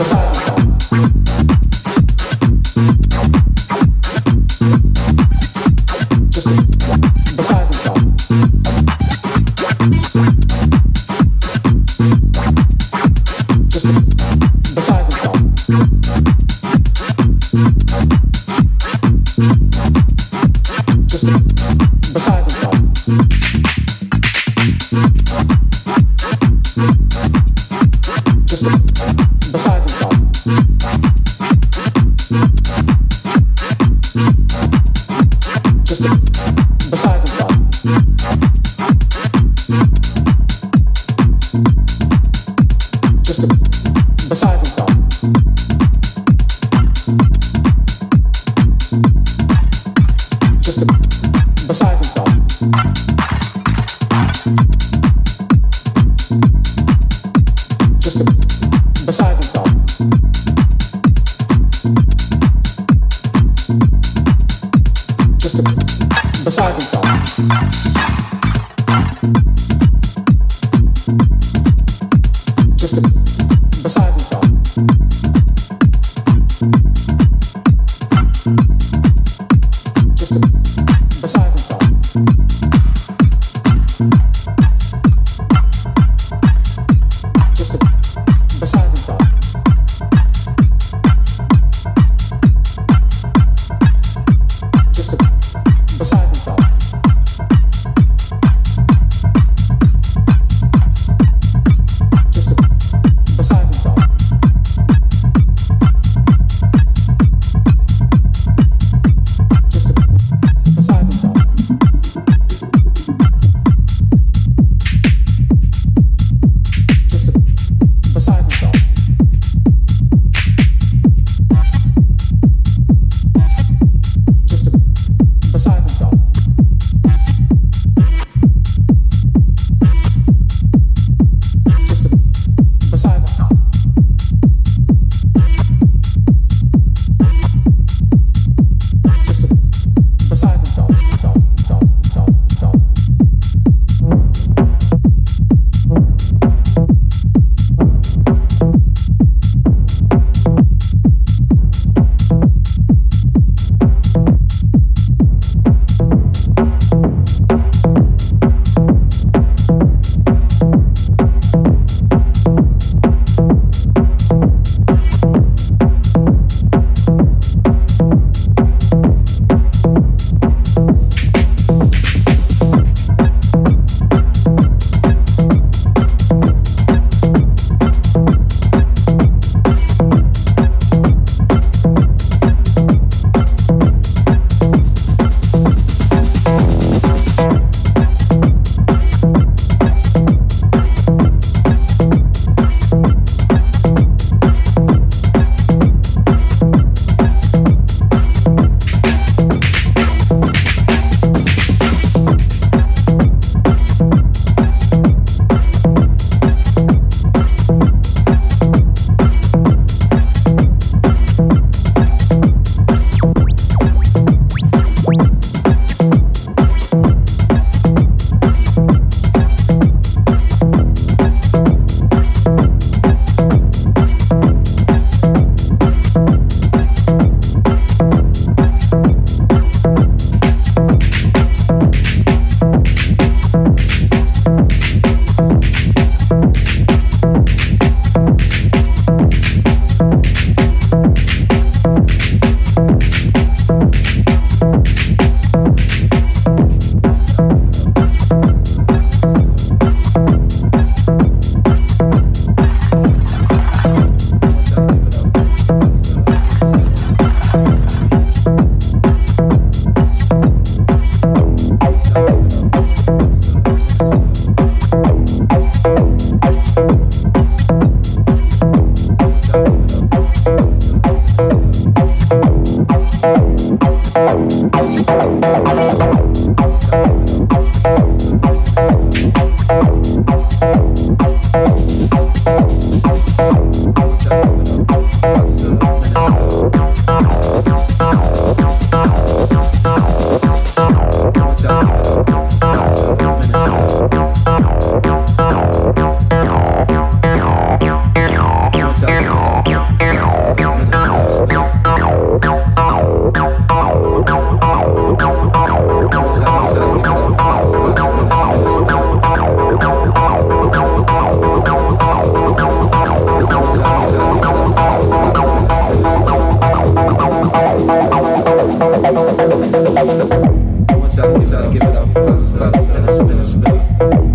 besides Oh.